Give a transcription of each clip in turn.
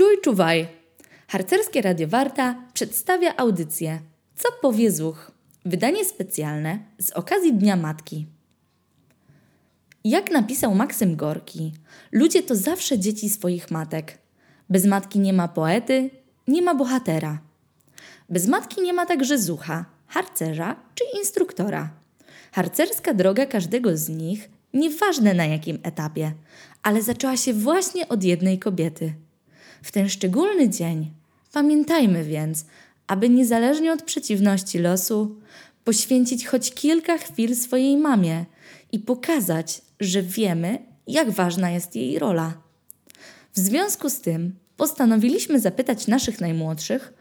Czuj, czuwaj! Harcerskie Radio Warta przedstawia audycję Co powie zuch? Wydanie specjalne z okazji Dnia Matki. Jak napisał Maksym Gorki, ludzie to zawsze dzieci swoich matek. Bez matki nie ma poety, nie ma bohatera. Bez matki nie ma także zucha, harcerza czy instruktora. Harcerska droga każdego z nich, nieważne na jakim etapie, ale zaczęła się właśnie od jednej kobiety. W ten szczególny dzień pamiętajmy więc, aby niezależnie od przeciwności losu, poświęcić choć kilka chwil swojej mamie i pokazać, że wiemy, jak ważna jest jej rola. W związku z tym postanowiliśmy zapytać naszych najmłodszych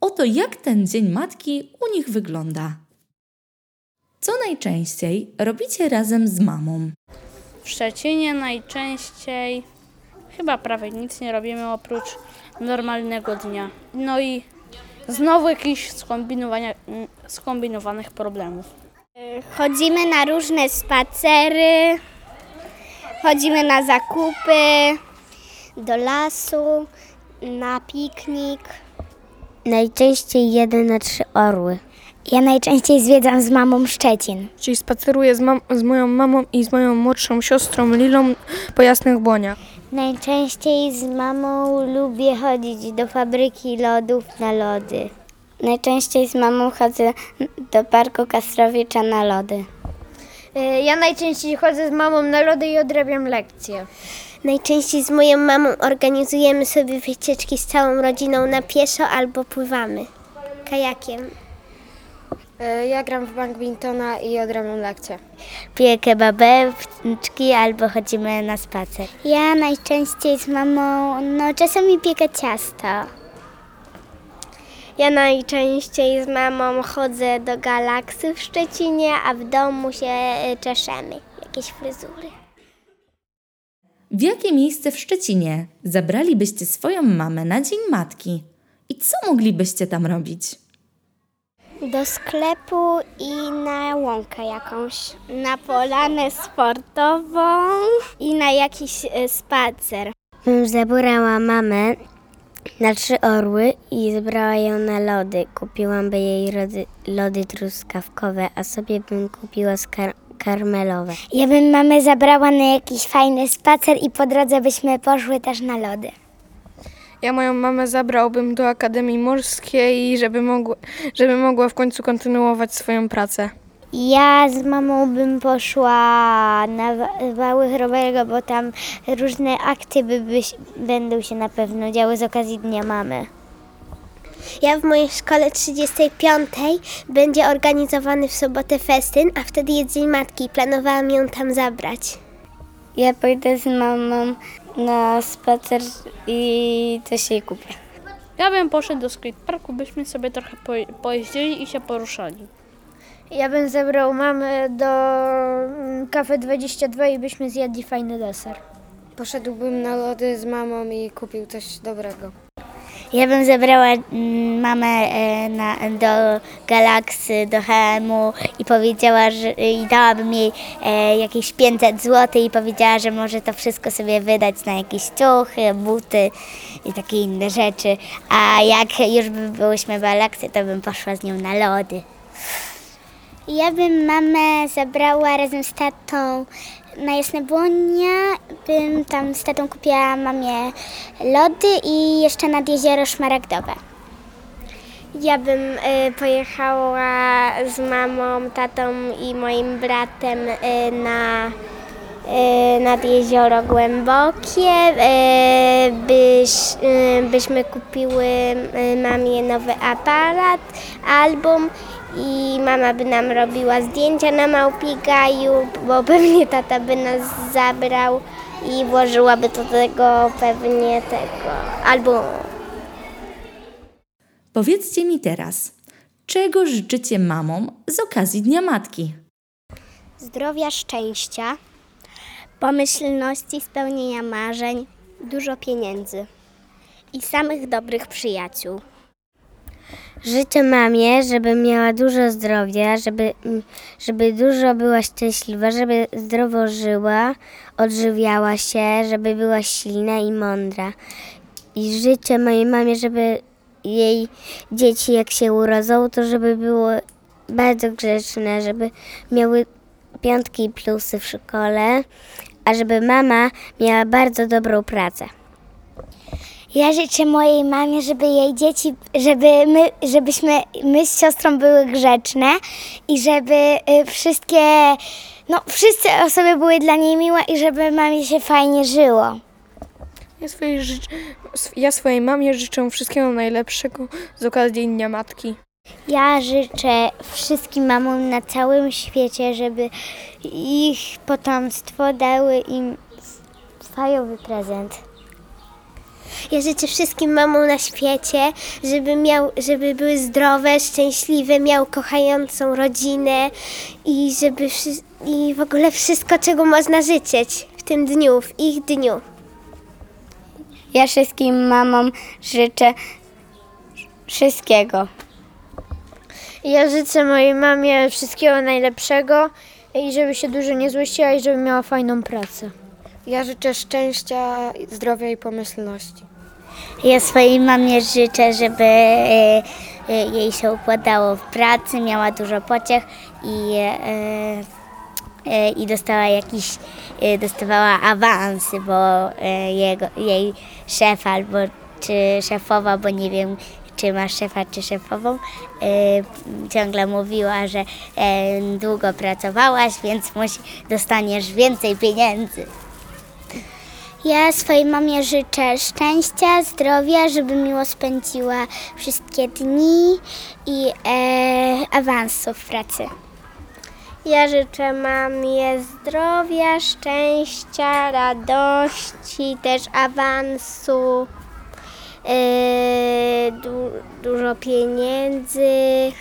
o to, jak ten Dzień Matki u nich wygląda. Co najczęściej robicie razem z mamą? W Szczecinie najczęściej chyba prawie nic nie robimy oprócz normalnego dnia. No i znowu jakichś skombinowania, skombinowanych problemów. Chodzimy na różne spacery, chodzimy na zakupy, do lasu, na piknik. Najczęściej jeden na trzy orły. Ja najczęściej zwiedzam z mamą Szczecin. Czyli spaceruję z, mam- z moją mamą i z moją młodszą siostrą Lilą po Jasnych Błoniach. Najczęściej z mamą lubię chodzić do fabryki lodów na lody. Najczęściej z mamą chodzę do parku Kastrowicza na lody. Ja najczęściej chodzę z mamą na lody i odrabiam lekcje. Najczęściej z moją mamą organizujemy sobie wycieczki z całą rodziną na pieszo albo pływamy kajakiem. Ja gram w badmintona i odrabiam lekcje. Piję kebabeczki albo chodzimy na spacer. Ja najczęściej z mamą, no czasami piekę ciasto. Ja najczęściej z mamą chodzę do Galaksy w Szczecinie, a w domu się y, czeszemy. Jakieś fryzury. W jakie miejsce w Szczecinie zabralibyście swoją mamę na Dzień Matki? I co moglibyście tam robić? Do sklepu i na łąkę jakąś. Na polanę sportową i na jakiś y, spacer. Bym zabrała mamę na trzy orły i zebrała ją na lody. Kupiłam by jej lody, lody truskawkowe, a sobie bym kupiła skar- karmelowe. Ja bym mamę zabrała na jakiś fajny spacer i po drodze byśmy poszły też na lody. Ja moją mamę zabrałbym do Akademii Morskiej, żeby mogła, żeby mogła w końcu kontynuować swoją pracę. Ja z mamą bym poszła na wa- wały chrobego, bo tam różne akty by, byś, będą się na pewno działy z okazji Dnia Mamy. Ja w mojej szkole 35 będzie organizowany w sobotę festyn, a wtedy jest Dzień Matki i planowałam ją tam zabrać. Ja pójdę z mamą na spacer i coś jej kupię. Ja bym poszedł do skateparku, byśmy sobie trochę po, pojeździli i się poruszali. Ja bym zabrał mamę do mm, Cafe 22 i byśmy zjedli fajny deser. Poszedłbym na lody z mamą i kupił coś dobrego. Ja bym zabrała mm, mamę e, na, do Galaksy, do HM-u i powiedziała, że i dałabym jej e, jakieś 500 zł i powiedziała, że może to wszystko sobie wydać na jakieś ciuchy, buty i takie inne rzeczy. A jak już by byłyśmy w Galaksy, to bym poszła z nią na lody. Ja bym mamę zabrała razem z tatą na Jasne Błonia. Bym tam z tatą kupiła mamie lody i jeszcze nad jezioro Szmaragdowe. Ja bym y, pojechała z mamą, tatą i moim bratem y, na y, nad jezioro głębokie, y, byś, y, byśmy kupiły y, mamie nowy aparat, album i mama by nam robiła zdjęcia na Małpigaju, bo pewnie tata by nas zabrał i włożyłaby do tego pewnie tego albumu. Powiedzcie mi teraz, czego życzycie mamom z okazji Dnia Matki? Zdrowia, szczęścia, pomyślności, spełnienia marzeń, dużo pieniędzy i samych dobrych przyjaciół. Życzę mamie, żeby miała dużo zdrowia, żeby, mm, żeby dużo była szczęśliwa, żeby zdrowo żyła, odżywiała się, żeby była silna i mądra. i życzę mojej mamie, żeby jej dzieci jak się urodzą, to żeby były bardzo grzeczne, żeby miały piątki i plusy w szkole, a żeby mama miała bardzo dobrą pracę. Ja życzę mojej mamie, żeby jej dzieci, żeby my, żebyśmy my z siostrą były grzeczne i żeby y, wszystkie, no wszyscy osoby były dla niej miłe i żeby mamie się fajnie żyło. Ja swojej, ja swojej mamie życzę wszystkiego najlepszego z okazji Dnia Matki. Ja życzę wszystkim mamom na całym świecie, żeby ich potomstwo dały im fajowy prezent. Ja życzę wszystkim mamom na świecie, żeby, miał, żeby były zdrowe, szczęśliwe, miał kochającą rodzinę i żeby i w ogóle wszystko, czego można życzyć w tym dniu, w ich dniu. Ja wszystkim mamom życzę wszystkiego. Ja życzę mojej mamie wszystkiego najlepszego i żeby się dużo nie złościła i żeby miała fajną pracę. Ja życzę szczęścia, zdrowia i pomyślności. Ja swojej mamie życzę, żeby e, e, jej się układało w pracy, miała dużo pociech i, e, i dostała jakiś, dostawała awansy, bo jego, jej szef albo czy szefowa, bo nie wiem czy ma szefa czy szefową, ciągle mówiła, że długo pracowałaś, więc musi, dostaniesz więcej pieniędzy. Ja swojej mamie życzę szczęścia, zdrowia, żeby miło spędziła wszystkie dni i e, awansu w pracy. Ja życzę mamie zdrowia, szczęścia, radości, też awansu, e, du, dużo pieniędzy.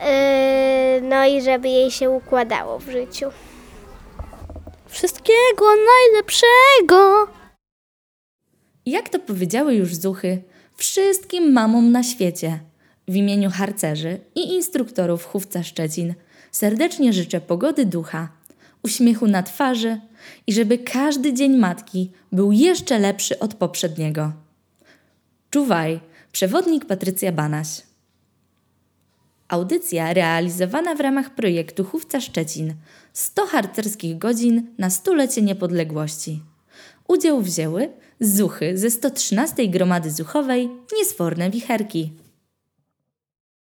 E, no i żeby jej się układało w życiu. Wszystkiego najlepszego! Jak to powiedziały już zuchy, wszystkim mamom na świecie, w imieniu harcerzy i instruktorów Chówca Szczecin, serdecznie życzę pogody ducha, uśmiechu na twarzy i żeby każdy dzień matki był jeszcze lepszy od poprzedniego. Czuwaj, przewodnik Patrycja Banaś. Audycja realizowana w ramach projektu Chówca Szczecin 100 harcerskich godzin na stulecie niepodległości. Udział wzięły zuchy ze 113 Gromady Zuchowej Niesforne Wicherki.